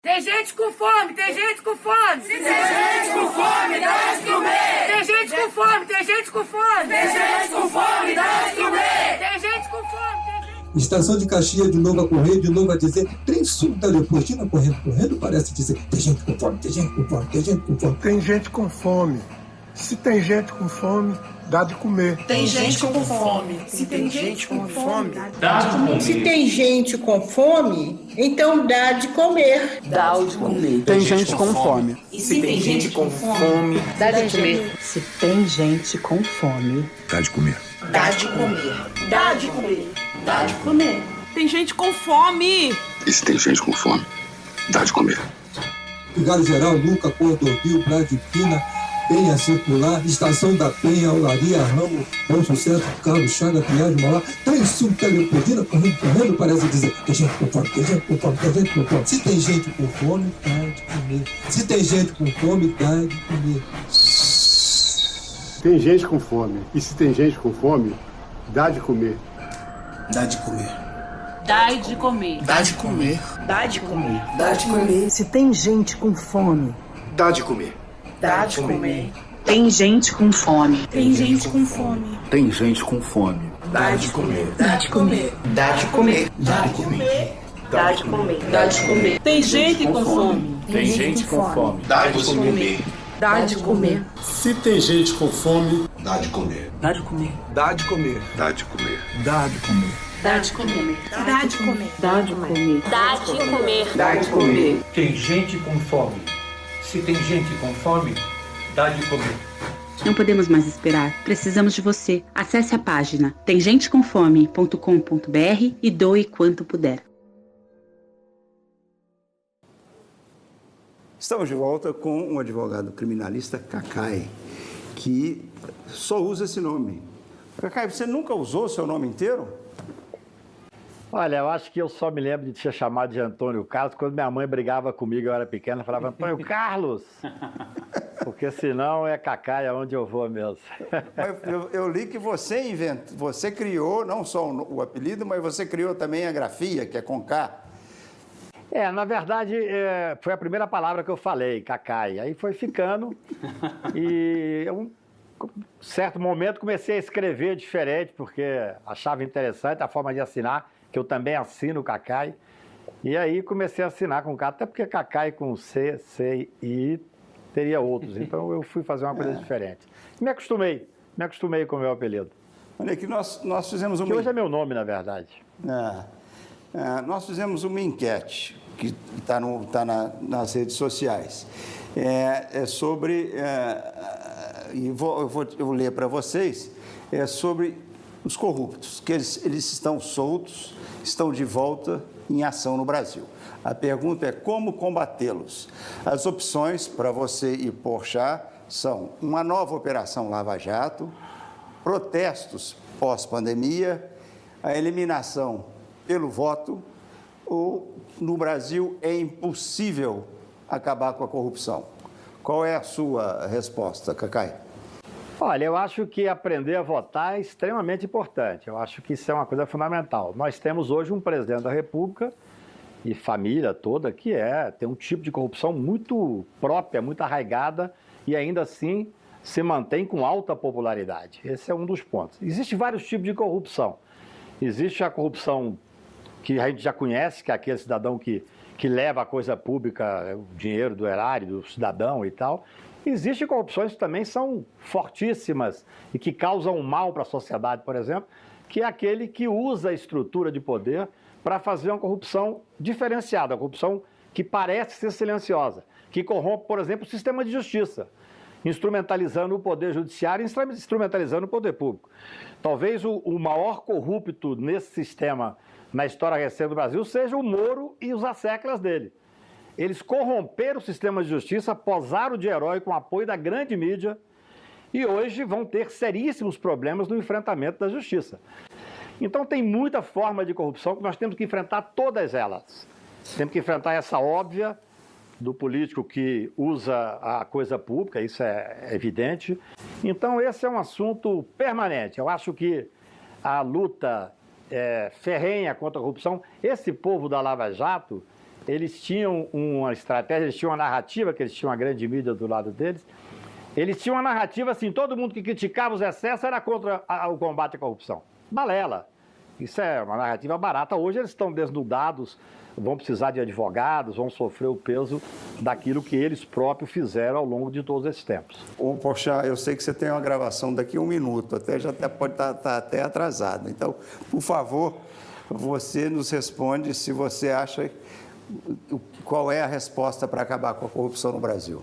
Tem gente com fome, tem gente com fome. Se tem gente com fome, dá de comer. Tem gente com fome, tem gente com fome. Tem gente com fome, dá de comer. Tem gente com fome. tem gente- Estação de Caxias de novo a correr, de novo a dizer, trem sul da Leopoldina correndo, correndo, parece dizer, tem gente com fome, tem gente com fome, tem gente com fome. Tem gente com fome. Se tem gente com fome, dá de comer. Tem gente com fome. Se tem gente com fome, Dá de comer. Se tem gente com fome, então dá de comer. dá o de comer. Tem gente com fome. E se tem gente com fome, Dá de comer. Se tem gente com fome, Dá de comer. Dá de comer. dá de comer. Dá de comer. Tem gente com fome. E se tem gente com fome, dá de comer. Vigário Geral, Luca, Cordovil, Bradipina, Penha Circular, Estação da Penha, Olaria, Ramo, Bom Sucesso, Carlos Chaga, Pinhais, Molá, trem sul da Leopoldina correndo, correndo, parece dizer, tem gente com fome, tem gente com fome, tem gente com fome. Se tem gente com fome, dá de comer. Se tem gente com fome, dá de comer. Tem gente com fome. E se tem gente com fome, dá de comer. Dá de comer. Dai de comer. Dá de comer. Dá de comer. Dá de comer. se tem gente com fome, Dá de comer. Dá de comer. tem gente com fome, Tem gente com fome. Tem gente com fome. Dá de comer. Dá de comer. Dá de comer. Dá de comer. Dá de comer. Dá de comer. Tem gente com fome. Tem gente com fome. Dá de comer. Dá de comer. Se tem gente com fome, Dá de comer. Dá de comer. Dá de comer. Dá de comer. Dá de comer. Dá de comer. Dá de comer. Dá de comer. Dá de comer. Dá de comer. Tem gente com fome. Se tem gente com fome, dá de comer. Não podemos mais esperar. Precisamos de você. Acesse a página temgentecomfome.com.br e doe quanto puder. Estamos de volta com um advogado criminalista, Cacai, que só usa esse nome. Cacai, você nunca usou seu nome inteiro? Olha, eu acho que eu só me lembro de ser chamado de Antônio Carlos quando minha mãe brigava comigo, eu era pequena, falava Antônio Carlos, porque senão é Cacai aonde eu vou mesmo. Mas Eu, eu li que você inventou, você criou não só o, o apelido, mas você criou também a grafia, que é com K. É, na verdade, é, foi a primeira palavra que eu falei, Cacai. Aí foi ficando e em um certo momento comecei a escrever diferente, porque achava interessante a forma de assinar, que eu também assino Cacai. E aí comecei a assinar com K, até porque Cacai com C, C e I teria outros. Então eu fui fazer uma coisa diferente. Me acostumei, me acostumei com o meu apelido. Olha que nós, nós fizemos Que uma... hoje é meu nome, na verdade. É. É, nós fizemos uma enquete que está tá na- nas redes sociais. É, é sobre, é, e vou, eu, vou, eu vou ler para vocês, é sobre os corruptos, que eles, eles estão soltos, estão de volta em ação no Brasil. A pergunta é como combatê-los. As opções para você e Porchat são uma nova operação Lava Jato, protestos pós-pandemia, a eliminação pelo voto, ou no Brasil é impossível acabar com a corrupção? Qual é a sua resposta, Cacai? Olha, eu acho que aprender a votar é extremamente importante. Eu acho que isso é uma coisa fundamental. Nós temos hoje um presidente da República e família toda que é tem um tipo de corrupção muito própria, muito arraigada e ainda assim se mantém com alta popularidade. Esse é um dos pontos. Existem vários tipos de corrupção. Existe a corrupção que a gente já conhece, que é aquele cidadão que, que leva a coisa pública, o dinheiro do erário, do cidadão e tal. Existem corrupções que também são fortíssimas e que causam mal para a sociedade, por exemplo, que é aquele que usa a estrutura de poder para fazer uma corrupção diferenciada, uma corrupção que parece ser silenciosa, que corrompe, por exemplo, o sistema de justiça, instrumentalizando o poder judiciário e instrumentalizando o poder público. Talvez o, o maior corrupto nesse sistema na história recente do Brasil seja o Moro e os asseclas dele. Eles corromperam o sistema de justiça, posaram de herói com apoio da grande mídia e hoje vão ter seríssimos problemas no enfrentamento da justiça. Então tem muita forma de corrupção que nós temos que enfrentar todas elas. Temos que enfrentar essa óbvia do político que usa a coisa pública, isso é evidente. Então esse é um assunto permanente. Eu acho que a luta é, ferrenha contra a corrupção, esse povo da Lava Jato eles tinham uma estratégia, eles tinham uma narrativa, que eles tinham uma grande mídia do lado deles. Eles tinham uma narrativa assim, todo mundo que criticava os excessos era contra o combate à corrupção. Balela. Isso é uma narrativa barata. Hoje eles estão desnudados, vão precisar de advogados, vão sofrer o peso daquilo que eles próprios fizeram ao longo de todos esses tempos. Ô, Poxa, eu sei que você tem uma gravação daqui a um minuto, até já até, pode estar tá, tá até atrasado. Então, por favor, você nos responde se você acha qual é a resposta para acabar com a corrupção no Brasil.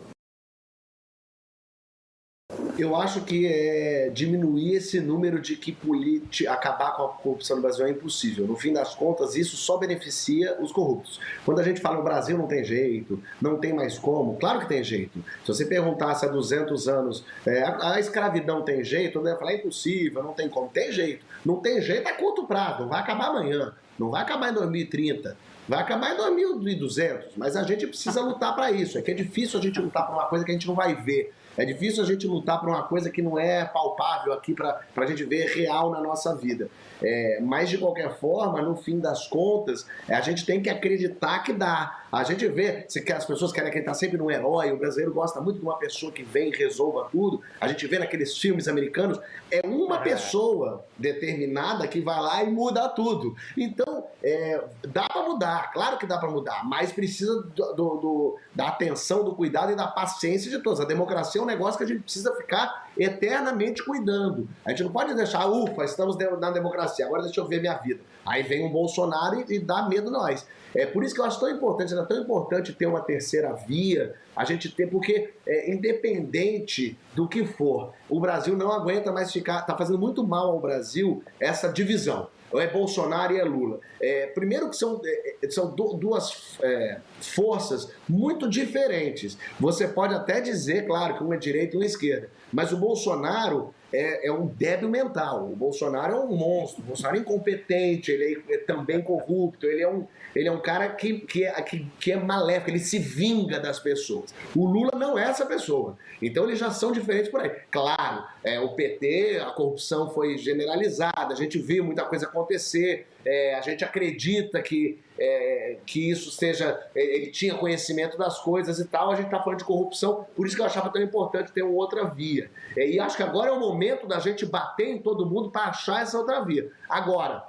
Eu acho que é, diminuir esse número de que politi acabar com a corrupção no Brasil é impossível. No fim das contas, isso só beneficia os corruptos. Quando a gente fala no Brasil não tem jeito, não tem mais como, claro que tem jeito. Se você perguntasse há 200 anos, é, a, escravidão tem jeito, eu ia falar é impossível, não tem como. Tem jeito. Não tem jeito a curto prazo, vai acabar amanhã, não vai acabar em 2030. Vai acabar em 2200, mas a gente precisa lutar para isso. É que é difícil a gente lutar por uma coisa que a gente não vai ver. É difícil a gente lutar por uma coisa que não é palpável aqui para a gente ver real na nossa vida. É, mas de qualquer forma, no fim das contas, a gente tem que acreditar que dá. A gente vê, se as pessoas querem acreditar sempre no herói, o brasileiro gosta muito de uma pessoa que vem e resolva tudo. A gente vê naqueles filmes americanos, é uma pessoa determinada que vai lá e muda tudo. Então, é, dá para mudar, claro que dá para mudar, mas precisa do, do, do, da atenção, do cuidado e da paciência de todos. A democracia é um negócio que a gente precisa ficar eternamente cuidando. A gente não pode deixar, ufa, estamos na democracia, agora deixa eu ver minha vida. Aí vem o Bolsonaro e, e dá medo nós. É por isso que eu acho tão importante, era tão importante ter uma terceira via, a gente ter, porque é, independente do que for, o Brasil não aguenta mais ficar, está fazendo muito mal ao Brasil essa divisão. É Bolsonaro e é Lula. É, primeiro que são, é, é são duas é, forças muito diferentes. Você pode até dizer, claro, que uma é direita e uma é esquerda, mas o Bolsonaro é, é, um débil mental. O Bolsonaro é um monstro, o Bolsonaro é incompetente, ele é, é também corrupto, ele é um, ele é um cara que, que, é, que, que é maléfico, ele se vinga das pessoas. O Lula não é essa pessoa. Então eles já são diferentes por aí. Claro, é, o PT, a corrupção foi generalizada, a gente viu muita coisa acontecer, é, a gente acredita que, é, que isso seja. É, ele tinha conhecimento das coisas e tal, a gente está falando de corrupção, por isso que eu achava tão importante ter uma outra via. É, e acho que agora é o momento da gente bater em todo mundo para achar essa outra via. Agora,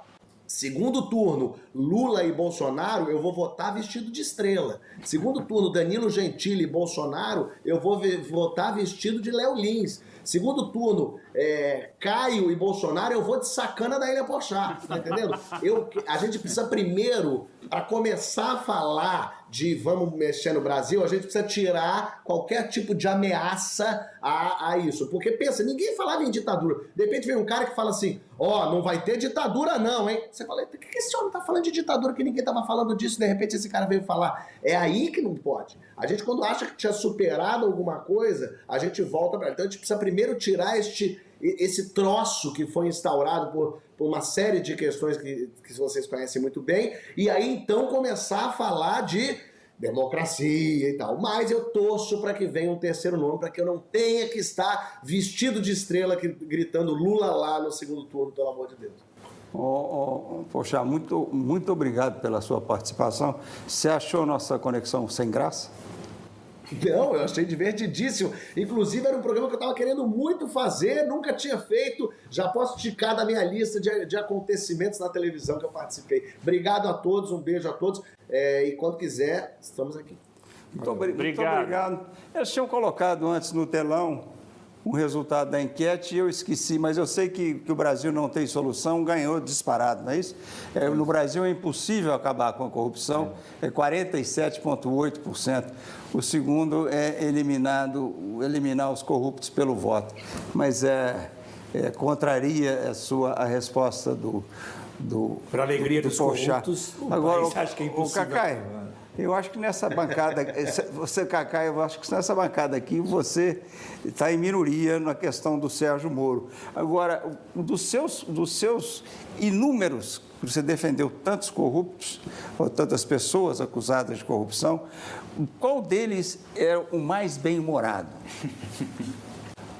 Segundo turno, Lula e Bolsonaro, eu vou votar vestido de estrela. Segundo turno, Danilo Gentili e Bolsonaro, eu vou votar vestido de Léo Lins. Segundo turno, é, Caio e Bolsonaro, eu vou de sacana da Ilha Pochá, tá entendendo? Eu, a gente precisa primeiro, para começar a falar de vamos mexer no Brasil, a gente precisa tirar qualquer tipo de ameaça a, a isso. Porque pensa, ninguém falava em ditadura. De repente vem um cara que fala assim, ó, oh, não vai ter ditadura não, hein? Você fala, por que esse homem tá falando de ditadura que ninguém tava falando disso? De repente esse cara veio falar. É aí que não pode. A gente quando acha que tinha superado alguma coisa, a gente volta para Então a gente precisa primeiro tirar este esse troço que foi instaurado por, por uma série de questões que, que vocês conhecem muito bem, e aí então começar a falar de democracia e tal. Mas eu torço para que venha um terceiro nome, para que eu não tenha que estar vestido de estrela gritando Lula lá no segundo turno, pelo amor de Deus. Oh, oh, poxa, muito, muito obrigado pela sua participação. Você achou nossa conexão sem graça? Não, eu achei divertidíssimo. Inclusive, era um programa que eu estava querendo muito fazer, nunca tinha feito. Já posso esticar da minha lista de, de acontecimentos na televisão que eu participei. Obrigado a todos, um beijo a todos. É, e quando quiser, estamos aqui. Muito, obrigado. muito obrigado. Eles tinham colocado antes no telão o resultado da enquete e eu esqueci, mas eu sei que, que o Brasil não tem solução, ganhou disparado, não é isso? É, no Brasil é impossível acabar com a corrupção, é 47,8%. O segundo é eliminado, eliminar os corruptos pelo voto. Mas é, é contraria a sua a resposta do. do Para alegria do, dos Pochá. corruptos, o Agora, país acha que é impossível. O Cacai, eu acho que nessa bancada, você, Cacá, eu acho que nessa bancada aqui você está em minoria na questão do Sérgio Moro. Agora, dos seus, dos seus inúmeros, você defendeu tantos corruptos, ou tantas pessoas acusadas de corrupção, qual deles é o mais bem-humorado?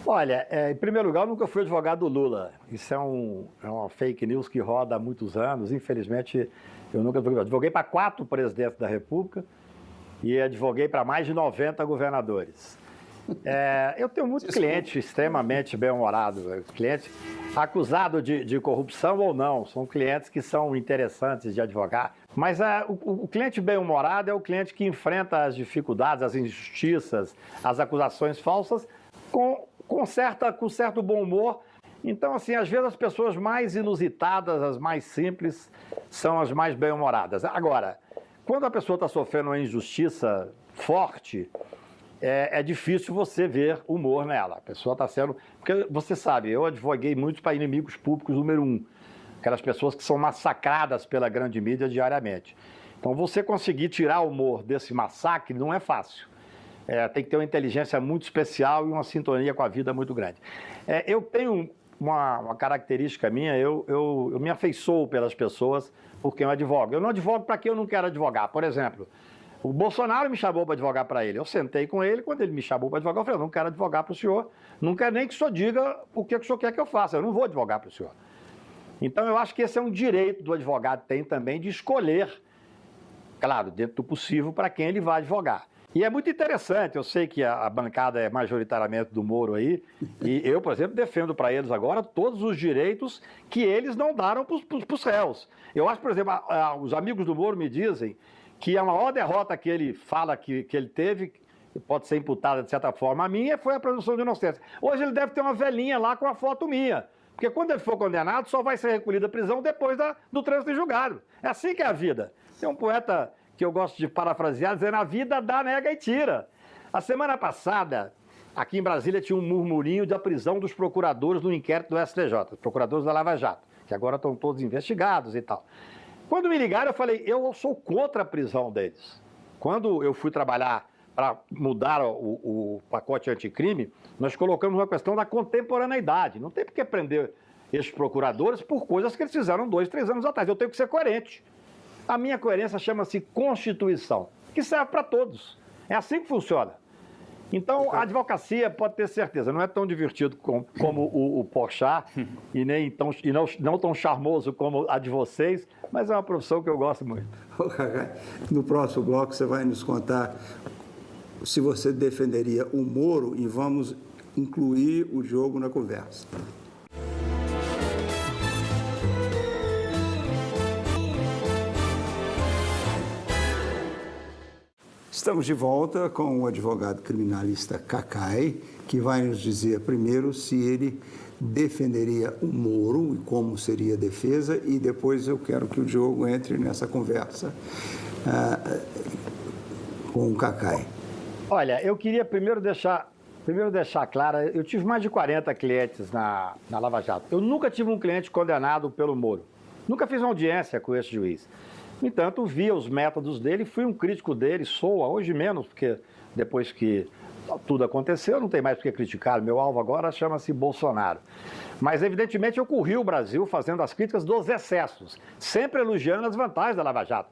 Olha, é, em primeiro lugar, eu nunca fui advogado do Lula. Isso é, um, é uma fake news que roda há muitos anos. Infelizmente, Eu nunca advoguei. Advoguei para quatro presidentes da República e advoguei para mais de 90 governadores. É, eu tenho muito cliente extremamente bem-humorado, cliente acusado de, de, corrupção ou não, são clientes que são interessantes de advogar. Mas é, o, o, cliente bem-humorado é o cliente que enfrenta as dificuldades, as injustiças, as acusações falsas com, com, certa, com certo bom humor. Então, assim, às vezes as pessoas mais inusitadas, as mais simples, são as mais bem-humoradas. Agora, quando a pessoa está sofrendo uma injustiça forte, é, é, difícil você ver humor nela. A pessoa está sendo. Porque você sabe, eu advoguei muito para inimigos públicos número um. Aquelas pessoas que são massacradas pela grande mídia diariamente. Então, você conseguir tirar o humor desse massacre não é fácil. É, tem que ter uma inteligência muito especial e uma sintonia com a vida muito grande. É, eu tenho uma, uma, característica minha, eu, eu, eu me afeiçoo pelas pessoas porque eu advogo. Eu não advogo para quem eu não quero advogar. Por exemplo, o Bolsonaro me chamou para advogar para ele. Eu sentei com ele, quando ele me chamou para advogar, eu falei: não quero advogar para o senhor, não quero nem que o senhor diga o que, que o senhor quer que eu faça, eu não vou advogar para o senhor. Então eu acho que esse é um direito do advogado tem também de escolher, claro, dentro do possível, para quem ele vai advogar. E é muito interessante, eu sei que a, a bancada é majoritariamente do Moro aí, e eu, por exemplo, defendo para eles agora todos os direitos que eles não deram para os réus. Eu acho, por exemplo, a, a, os amigos do Moro me dizem que a maior derrota que ele fala que, que ele teve, pode ser imputada de certa forma a minha, foi a presunção de inocência. Hoje ele deve ter uma velhinha lá com a foto minha. Porque quando ele for condenado, só vai ser recolhido à prisão depois da, do trânsito em julgado. É assim que é a vida. Tem um poeta que eu gosto de parafrasear, dizendo: a vida dá, nega e tira. A semana passada, aqui em Brasília, tinha um murmurinho da prisão dos procuradores no inquérito do STJ, procuradores da Lava Jato, que agora estão todos investigados e tal. Quando me ligaram, eu falei, eu sou contra a prisão deles. Quando eu fui trabalhar para mudar o, o, pacote anticrime, nós colocamos uma questão da contemporaneidade. Não tem por que prender esses procuradores por coisas que eles fizeram dois, três anos atrás. Eu tenho que ser coerente. A minha coerência chama-se Constituição, que serve para todos. É assim que funciona. Então, a advocacia, pode ter certeza, não é tão divertido com, como o, o e, nem tão, e não, não tão charmoso como a de vocês, mas é uma profissão que eu gosto muito. No próximo bloco, você vai nos contar se você defenderia o Moro e vamos incluir o jogo na conversa. Estamos de volta com o advogado criminalista Cacai, que vai nos dizer primeiro se ele defenderia o Moro e como seria a defesa, e depois eu quero que o Diogo entre nessa conversa uh, com o Cacai. Olha, eu queria primeiro deixar, primeiro deixar claro, eu tive mais de 40 clientes na, na Lava Jato. Eu nunca tive um cliente condenado pelo Moro. Nunca fiz uma audiência com esse juiz. No entanto, via os métodos dele, fui um crítico dele, sou, hoje menos, porque depois que tudo aconteceu, não tem mais por que criticar. Meu alvo agora chama-se Bolsonaro. Mas, evidentemente, eu corri o Brasil fazendo as críticas dos excessos, sempre elogiando as vantagens da Lava Jato.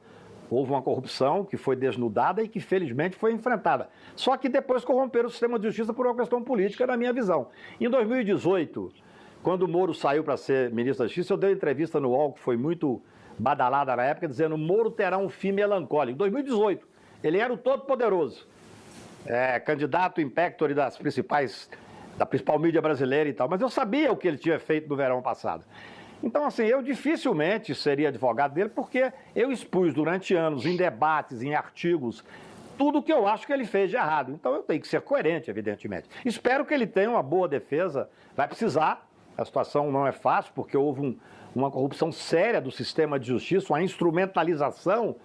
Houve uma corrupção que foi desnudada e que, felizmente, foi enfrentada. Só que depois corromperam o sistema de justiça por uma questão política, na minha visão. Em 2018, quando o Moro saiu para ser ministro da Justiça, eu dei uma entrevista no UOL que foi muito badalada na época, dizendo Moro terá um fim melancólico. Em 2018, ele era o todo-poderoso, é, candidato impector das principais, da principal mídia brasileira e tal, mas eu sabia o que ele tinha feito no verão passado. Então, assim, eu dificilmente seria advogado dele, porque eu expus durante anos, em debates, em artigos, tudo o que eu acho que ele fez de errado. Então, eu tenho que ser coerente, evidentemente. Espero que ele tenha uma boa defesa. Vai precisar. A situação não é fácil, porque houve um, uma corrupção séria do sistema de justiça, uma instrumentalização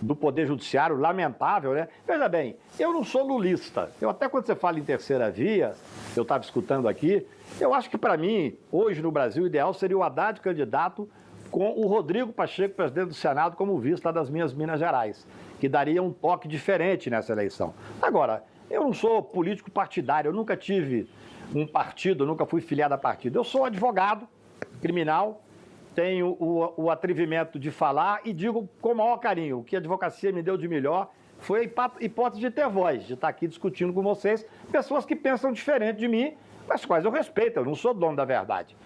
do Poder Judiciário lamentável, né? Veja bem, eu não sou lulista. Eu até quando você fala em terceira via, eu estava escutando aqui, eu acho que para mim, hoje no Brasil, o ideal seria o Haddad candidato com o Rodrigo Pacheco, presidente do Senado, como vice das minhas Minas Gerais, que daria um toque diferente nessa eleição. Agora, eu não sou político partidário, eu nunca tive um partido, nunca fui filiado a partido. Eu sou advogado criminal, tenho o, o atrevimento de falar e digo com o maior carinho. O que a advocacia me deu de melhor foi a hipótese de ter voz, de estar aqui discutindo com vocês, pessoas que pensam diferente de mim, mas quais eu respeito, eu não sou dono da verdade.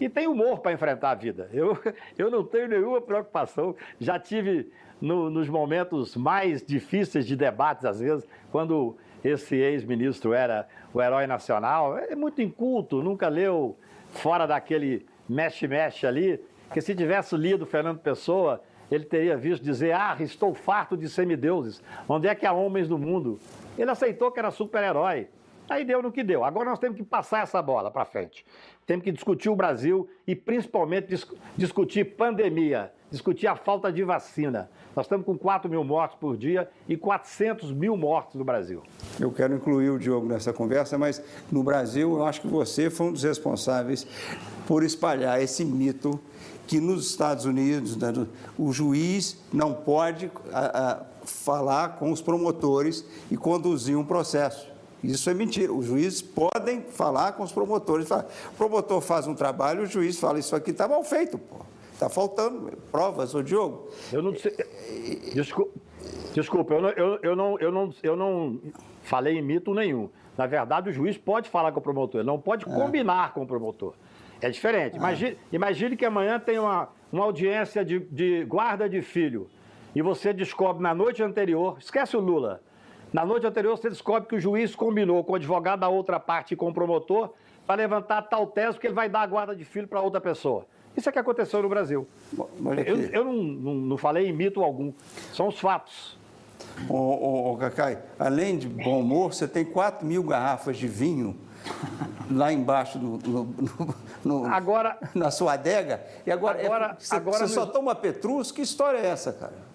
e tem humor para enfrentar a vida. Eu, eu não tenho nenhuma preocupação. Já tive no, nos momentos mais difíceis de debates, às vezes, quando esse ex-ministro era o herói nacional, é muito inculto, nunca leu fora daquele mexe-mexe ali, que se tivesse lido Fernando Pessoa, ele teria visto dizer: Ah, estou farto de semideuses. Onde é que há homens no mundo? Ele aceitou que era super-herói. Aí deu no que deu. Agora nós temos que passar essa bola para frente. Temos que discutir o Brasil e principalmente dis discutir pandemia, discutir a falta de vacina. Nós estamos com 4 mil mortos por dia e 400 mil mortos no Brasil. Eu quero incluir o Diogo nessa conversa, mas no Brasil eu acho que você foi um dos responsáveis por espalhar esse mito que nos Estados Unidos né, o juiz não pode a, a, falar com os promotores e conduzir um processo. Isso é mentira. Os juízes podem falar com os promotores. O promotor faz um trabalho, o juiz fala: Isso aqui está mal feito, pô. Está faltando provas, ô Diogo. Eu não sei. Desculpa, desculpa eu, não, eu, eu, não, eu, não, eu não falei em mito nenhum. Na verdade, o juiz pode falar com o promotor, ele não pode é. combinar com o promotor. É diferente. Ah. Imagine, imagine que amanhã tem uma, uma audiência de, de guarda de filho e você descobre na noite anterior, esquece o Lula, na noite anterior você descobre que o juiz combinou com o advogado da outra parte e com o promotor para levantar tal tese porque ele vai dar a guarda de filho para outra pessoa. Isso é que aconteceu no Brasil. Eu, eu não, não, não, falei em mito algum, são os fatos. Ô, ô, ô Cacai, além de bom humor, você tem 4 mil garrafas de vinho lá embaixo do, no, no, agora, na sua adega. E agora, agora, é, você, agora você só toma Petrus? Que história é essa, cara?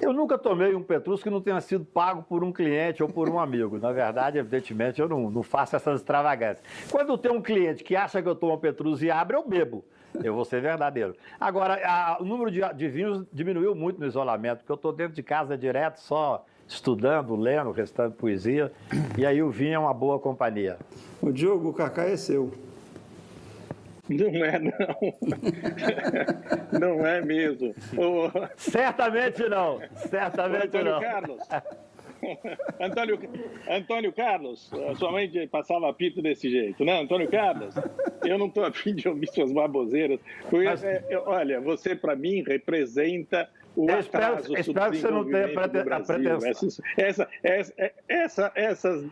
Eu nunca tomei um Petrus que não tenha sido pago por um cliente ou por um amigo. Na verdade, evidentemente, eu não, não faço essas extravagâncias. Quando tem um cliente que acha que eu tomo Petrus e abre, eu bebo. Eu vou ser verdadeiro. Agora, a, o número de, de vinhos diminuiu muito no isolamento, porque eu estou dentro de casa direto, só estudando, lendo, restando poesia, e aí o vinho é uma boa companhia. O Diogo, o Cacá é seu. Não é, não. Não é mesmo. Certamente não. Certamente Antônio não. Carlos. Antônio, Antônio Carlos, sua mãe passava apito desse jeito, né? Antônio Carlos, eu não estou afim de ouvir suas baboseiras. Mas... É, olha, você para mim representa o eu espero, espero que você não tenha pretensão. Essa, essa, essa, essa, essas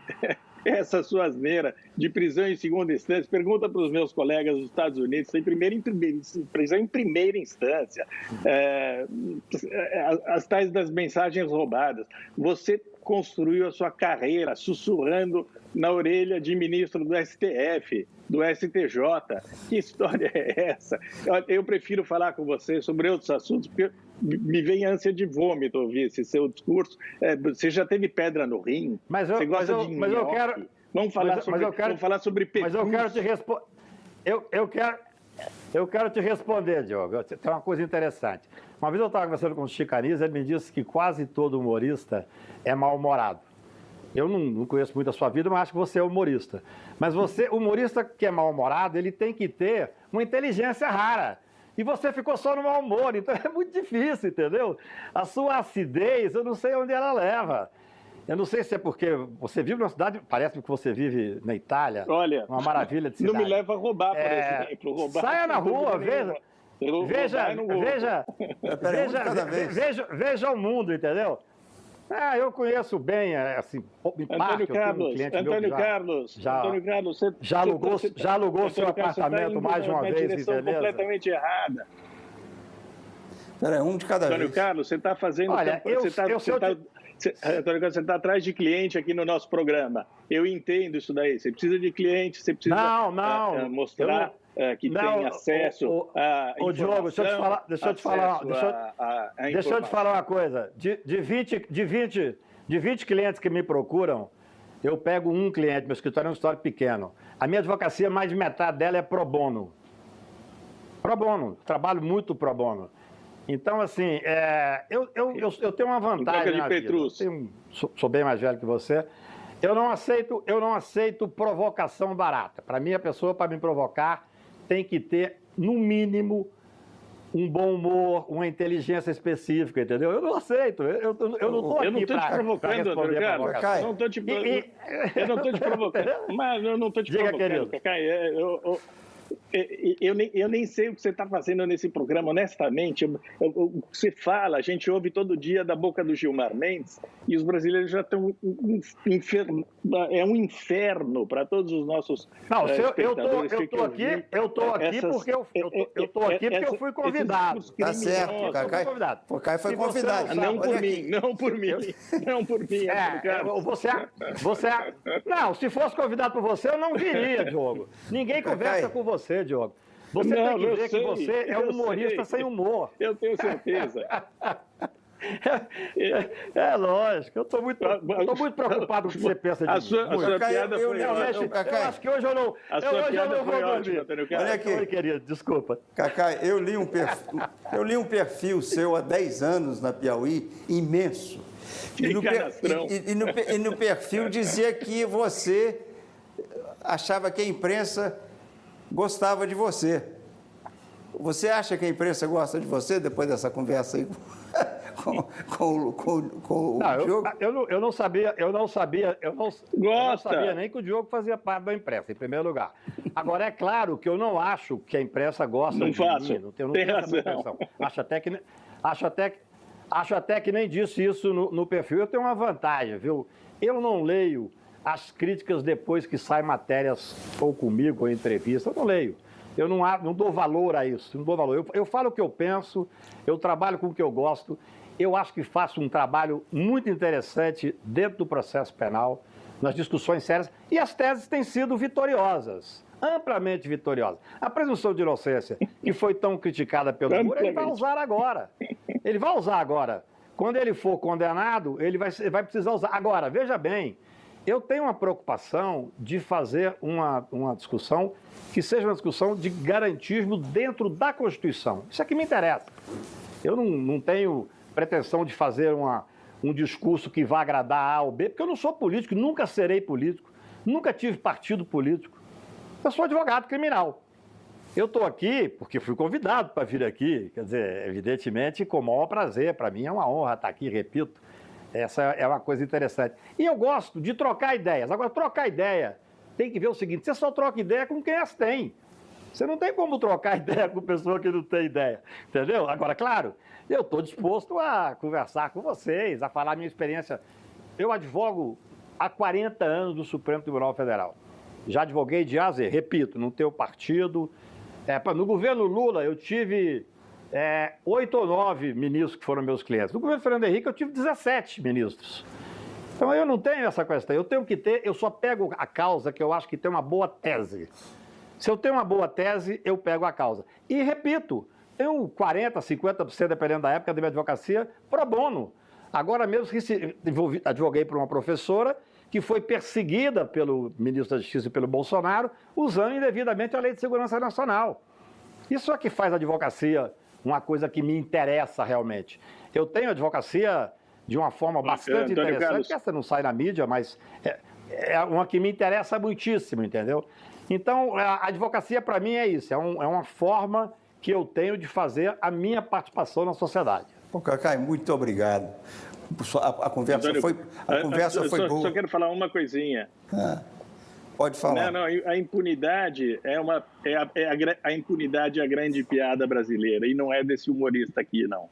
essa sua asneira de prisão em segunda instância. Pergunta para os meus colegas dos Estados Unidos, primeira em primeira, prisão em primeira instância. É, as tais das mensagens roubadas. Você construiu a sua carreira sussurrando na orelha de ministro do STF, do STJ. Que história é essa? Eu prefiro falar com você sobre outros assuntos, porque me vem ânsia de vômito ouvir esse seu discurso. É, você já teve pedra no rim? Mas eu, você gosta mas eu, de mas eu quero. Vamos falar mas, sobre, mas eu quero, vamos falar sobre Mas eu quero te responder. Eu, eu quero. Eu quero te responder, Diogo. Tem uma coisa interessante. Uma vez eu estava conversando com o Chicaniz, ele me disse que quase todo humorista é mal-humorado. Eu não, não, conheço muito a sua vida, mas acho que você é humorista. Mas você, humorista que é mal-humorado, ele tem que ter uma inteligência rara. E você ficou só no mau humor, então é muito difícil, entendeu? A sua acidez, eu não sei onde ela leva. Eu não sei se é porque você vive numa cidade, parece que você vive na Itália. Olha, uma maravilha de cidade. Não me leva a roubar, por é, exemplo. Roubar, saia na rua, veja. Veja, veja, veja, veja, veja o mundo, entendeu? Ah, eu conheço bem, assim, em Antônio Carlos, um Antônio já, Carlos, já, Antônio Carlos, você, já alugou, você, já alugou seu apartamento tá mais de uma vez, direção completamente errada. Peraí, um de cada Antônio vez. Carlos, você está fazendo... Olha, eu, você tá, eu, você tá, você, Antônio Carlos, você está atrás de cliente aqui no nosso programa. Eu entendo isso daí. Você precisa de cliente, você precisa não, não, uh, mostrar uh, que não, tem acesso o, o, a Ô, Diogo, deixa eu te falar, deixa eu te falar, deixa, a, a, a deixa eu te falar uma coisa. De, de, 20, de, 20, de 20 clientes que me procuram, eu pego um cliente, meu escritório é um escritório pequeno. A minha advocacia, mais de metade dela é pro bono. Pro bono, trabalho muito pro bono. Então, assim, é, eu, eu, eu, eu, tenho uma vantagem. de na Petrus. Vida. Tenho, sou, sou, bem mais velho que você. Eu não aceito, eu não aceito provocação barata. Para mim, a pessoa, para me provocar, tem que ter, no mínimo, um bom humor, uma inteligência específica, entendeu? Eu não aceito. Eu, eu, eu não estou aqui Eu não estou te provocando, Carlos. provocação. Não estou te, E- e- eu não estou te provocando. Mas eu não estou te Diga, provocando, querido. Cacá. É, Eu, eu, eu, eu nem, eu nem sei o que você está fazendo nesse programa, honestamente. Eu- eu- eu- O que você fala, a gente ouve todo dia da boca do Gilmar Mendes e os brasileiros já estão. Inferno, é um inferno para todos os nossos. Não, eh, se eu, tô aqui, eu tô aqui essas- porque eu, eu, tô, eu tô aqui porque eu fui convidado. Tá certo, Cacai, convidado. o Cacai foi convidado. não Não por aqui. mim, não por mim, não por mim, É, Carlos. você, você. Não, se fosse convidado por você, eu não viria, Diogo. Ninguém conversa com você, Diogo. Você Não, tem que eu ver sei, que você é um eu humorista sei. sem humor. Eu tenho certeza. É, é lógico, eu estou muito, eu tô muito preocupado com o que você pensa de A mim. sua- a Muito. sua Cacai, piada eu- foi eu- Realmente, ótima. eu- Cacai, eu acho que hoje eu não, A eu, sua hoje eu não vou ótima, dormir. Antônio Carlos. Olha aqui. Oi, querido, desculpa. Cacai, eu li, um perfil, eu li um perfil seu há 10 anos na Piauí, imenso. Que no, per- e- e no e no perfil dizia que você achava que a imprensa gostava de você. Você acha que a imprensa gosta de você depois dessa conversa aí com, com, com, com o Não, eu, Diogo? eu, não, eu não sabia, eu não sabia, eu não, eu não sabia nem que o Diogo fazia parte da imprensa, em primeiro lugar. Agora, é claro que eu não acho que a imprensa gosta Não de faço. mim, não tenho, não Tem tenho essa. Acho até que, acho até, que- acho até que nem disse isso no, no perfil. Eu tenho uma vantagem, viu? Eu não leio as críticas depois que saem matérias ou comigo ou em entrevista, eu não leio. Eu não, não dou valor a isso, não dou valor. Eu, eu falo o que eu penso, eu trabalho com o que eu gosto. Eu acho que faço um trabalho muito interessante dentro do processo penal, nas discussões sérias, e as teses têm sido vitoriosas, amplamente vitoriosas. A presunção de inocência, que foi tão criticada pelo Moura, ele vai usar agora. Ele vai usar agora. Quando ele for condenado, ele vai, vai precisar usar. Agora, veja bem, eu tenho uma preocupação de fazer uma, uma discussão que seja uma discussão de garantismo dentro da Constituição. Isso é que me interessa. Eu não, não tenho pretensão de fazer uma, um discurso que vá agradar A ou B, porque eu não sou político, nunca serei político, nunca tive partido político. Eu sou advogado criminal. Eu estou aqui porque fui convidado para vir aqui, quer dizer, evidentemente, com o maior prazer. Para mim é uma honra estar aqui, repito. Essa é uma coisa interessante. E eu gosto de trocar ideias. Agora, trocar ideia, tem que ver o seguinte: você só troca ideia com quem as tem. Você não tem como trocar ideia com pessoa que não tem ideia, entendeu? Agora, claro, eu estou disposto a conversar com vocês, a falar minha experiência. Eu advogo há 40 anos no Supremo Tribunal Federal. Já advoguei de A a Z, repito, no teu partido. É, no governo Lula, eu tive é, oito ou nove ministros que foram meus clientes. No governo Fernando Henrique, eu tive 17 ministros. Então eu não tenho essa questão. Eu tenho que ter, eu só pego a causa que eu acho que tem uma boa tese. Se eu tenho uma boa tese, eu pego a causa. E repito, tenho 40%, 50%, dependendo da época da minha advocacia, pro bono. Agora mesmo advoguei para uma professora que foi perseguida pelo ministro da Justiça e pelo Bolsonaro, usando indevidamente a Lei de Segurança Nacional. Isso é que faz a advocacia uma coisa que me interessa realmente. Eu tenho advocacia de uma forma bastante Antônio interessante, Carlos. que essa não sai na mídia, mas é, é uma que me interessa muitíssimo, entendeu? Então, a advocacia para mim é isso, é, um- é uma forma que eu tenho de fazer a minha participação na sociedade. Ô, Cacai, muito obrigado. A, a conversa Antônio, foi, a eu- conversa eu foi só, boa. Só quero falar uma coisinha. Ah, pode falar. Não, não, a impunidade é uma. É a, é a a impunidade é a grande piada brasileira e não é desse humorista aqui, não.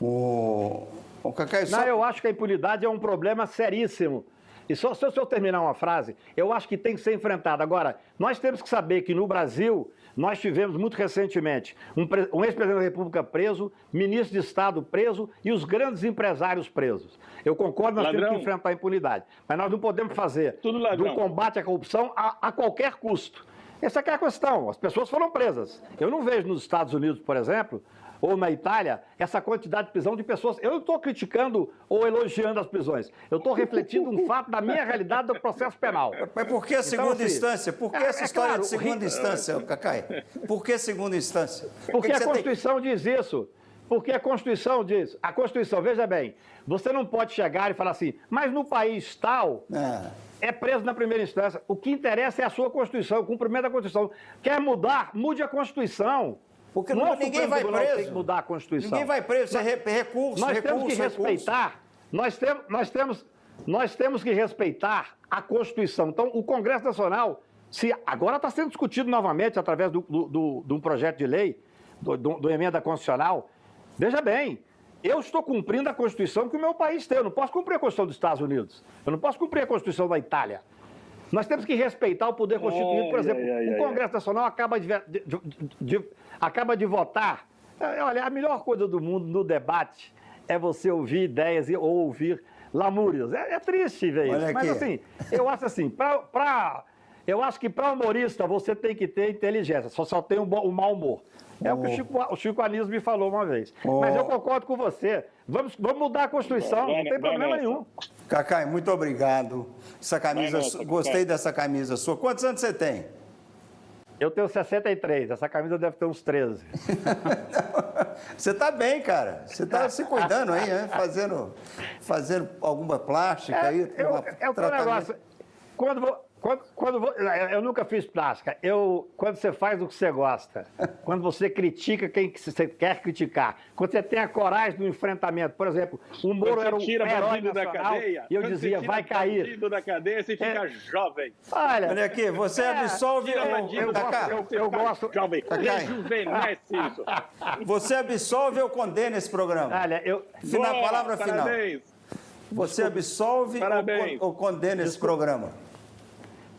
O, o Cacai, só... Não, eu acho que a impunidade é um problema seríssimo. E só se eu terminar uma frase, eu acho que tem que ser enfrentado. Agora, nós temos que saber que no Brasil, nós tivemos muito recentemente um, um ex-presidente da República preso, ministro de Estado preso e os grandes empresários presos. Eu concordo, nós temos Ladrão. que enfrentar a impunidade. Mas nós não podemos fazer do combate à corrupção a, a qualquer custo. Essa é é a questão. As pessoas foram presas. Eu não vejo nos Estados Unidos, por exemplo, ou na Itália, essa quantidade de prisão de pessoas. Eu não estou criticando ou elogiando as prisões. Eu estou refletindo um fato da minha realidade do processo penal. Mas por que a Então, segunda assim, instância? Por que é- essa é história claro, de segunda instância, Cacai? Por que segunda instância? Por Porque que a você tem- Constituição diz isso. Porque a Constituição diz. A Constituição, veja bem, você não pode chegar e falar assim, mas no país tal. Ah, é preso na primeira instância. O que interessa é a sua Constituição, o cumprimento da Constituição. Quer mudar? Mude a Constituição. Porque não ninguém vai preso. Tem que mudar a Constituição. Ninguém vai preso, isso é re- recurso, Nós recurso, temos que recurso. respeitar. Nós temos, nós temos, nós temos que respeitar a Constituição. Então, o Congresso Nacional, se agora está sendo discutido novamente através do, do- do- de um projeto de lei, do, do- do emenda constitucional. Veja bem, eu estou cumprindo a Constituição que o meu país tem. Eu não posso cumprir a Constituição dos Estados Unidos. Eu não posso cumprir a Constituição da Itália. Nós temos que respeitar o poder constituído. Por exemplo, ai, ai, o ai, Congresso Nacional acaba de, de- de- de- acaba de votar. É, Olha, a melhor coisa do mundo no debate é você ouvir ideias e- ou ouvir lamúrias. É, é triste ver isso. Mas assim, eu acho assim, pra, pra- eu acho que para humorista você tem que ter inteligência, só só tem bo- o mau humor. É o que o Chico, o Chico Anísio me falou uma vez. Oh. Mas eu concordo com você. Vamos, vamos mudar a Constituição, não tem problema nenhum. Cacai, muito obrigado. Essa camisa, gostei dessa camisa sua. Quantos anos você tem? Eu tenho 63, essa camisa deve ter uns 13. Você tá bem, cara. Você tá se cuidando aí, né? Fazendo, fazendo alguma plástica aí. É, eu, uma- é o teu tratamento. negócio. Quando, quando, quando eu nunca fiz plástica. Eu, quando você faz o que você gosta, quando você critica quem que você quer criticar, quando você tem a coragem do enfrentamento, por exemplo, o Moro Quando era um tira herói bandido da cadeia, e eu dizia, vai cair. bandido da cadeia, você fica jovem. Olha, Olha aqui, você absolve tira o- bandido o- da Cacá. cadeia, você eu fica gosto- Jovem, Cacá. rejuvenesce isso. Você absolve ou condena esse programa? Olha, eu. Final, Boa, palavra final. parabéns. Você absolve ou, ou condena esse programa?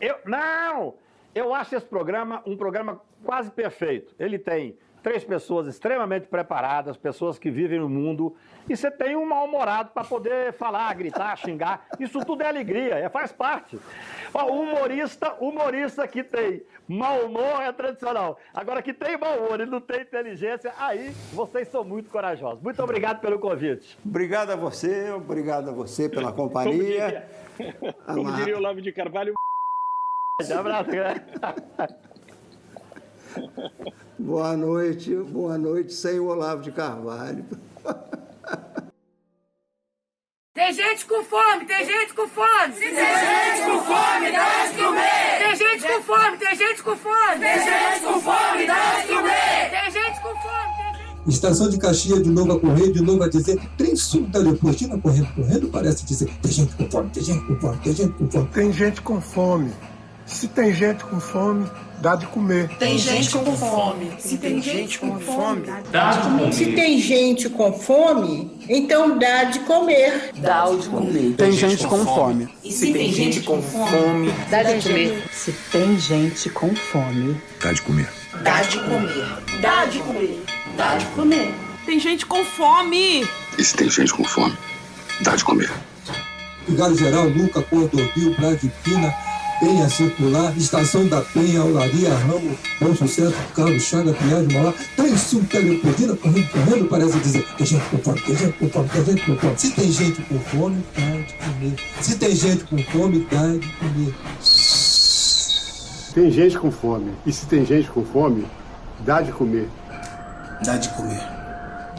Eu, não! Eu acho esse programa um programa quase perfeito. Ele tem três pessoas extremamente preparadas, pessoas que vivem no mundo, e você tem um mal-humorado para poder falar, gritar, xingar. Isso tudo é alegria, é, faz parte. Ó, o humorista, humorista que tem mau humor é tradicional. Agora, que tem mau humor e não tem inteligência, aí vocês são muito corajosos. Muito obrigado pelo convite. Obrigado a você, obrigado a você pela Como companhia. diria, como diria o Olavo de Carvalho, abraço, né? Boa noite, boa noite, sem o Olavo de Carvalho. Tem gente com fome, tem gente com fome. Tem gente com fome, dá de comer. Tem gente com fome, tem gente com fome. Tem gente com fome, dá de comer. Tem gente com fome, tem gente Estação de Caxias de novo a correr, de novo a dizer, trem sul da Leopoldina correndo, correndo, parece dizer, tem gente com fome, tem gente com fome, tem gente com fome. Tem gente com fome. Se tem gente com fome, dá de comer. Tem gente com fome. Se tem gente com fome, Se tem gente com fome, então dá de comer. Dá de comer. Tem gente com fome. E se tem gente com fome, Dá de comer. Se tem gente com fome, Dá de comer. dá de comer. Dá de comer. Dá de comer. Tem gente com fome. E se tem gente com fome, dá de comer. Vigário Geral, Luca, Cordovil, Brade Pina, Penha Circular, Estação da Penha, Olaria, Ramo, Bom Sucesso, Carlos Chaga, Pinhais, Mauá, trem sul da Leopoldina correndo, correndo, parece dizer, tem gente com fome, tem gente com fome, tem gente com fome. Se tem gente com fome, dá de comer. Se tem gente com fome, dá de comer. Tem gente com fome. E se tem gente com fome, dá de comer. Dá de comer.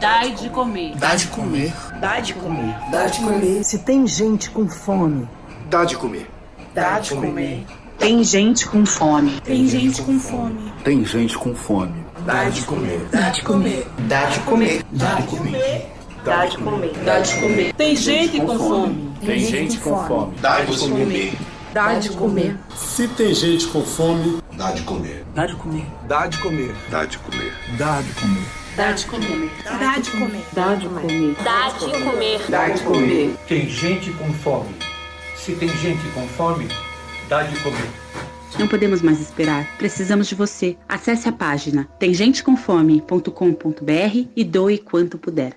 Dá de comer. Dá de comer. Dá de comer. Dá de comer. Se tem gente com fome, Dá de comer. Dá de comer. tem gente com fome. Tem gente com fome. Tem gente com fome. Dá de comer. Dá de comer. Dá de comer. Dá de comer. Dá de comer. Dá de comer. Tem gente com fome. Tem gente com fome. Dá de comer. Dá de comer. Se tem gente com fome, Dá de comer. Dá de comer. Dá de comer. Dá de comer. Dá de comer. Dá de comer. dá de comer. Dá de comer. Dá de comer. Dá de comer. Tem gente com fome. Se tem gente com fome, dá de comer. Não podemos mais esperar. Precisamos de você. Acesse a página temgentecomfome.com.br e doe quanto puder.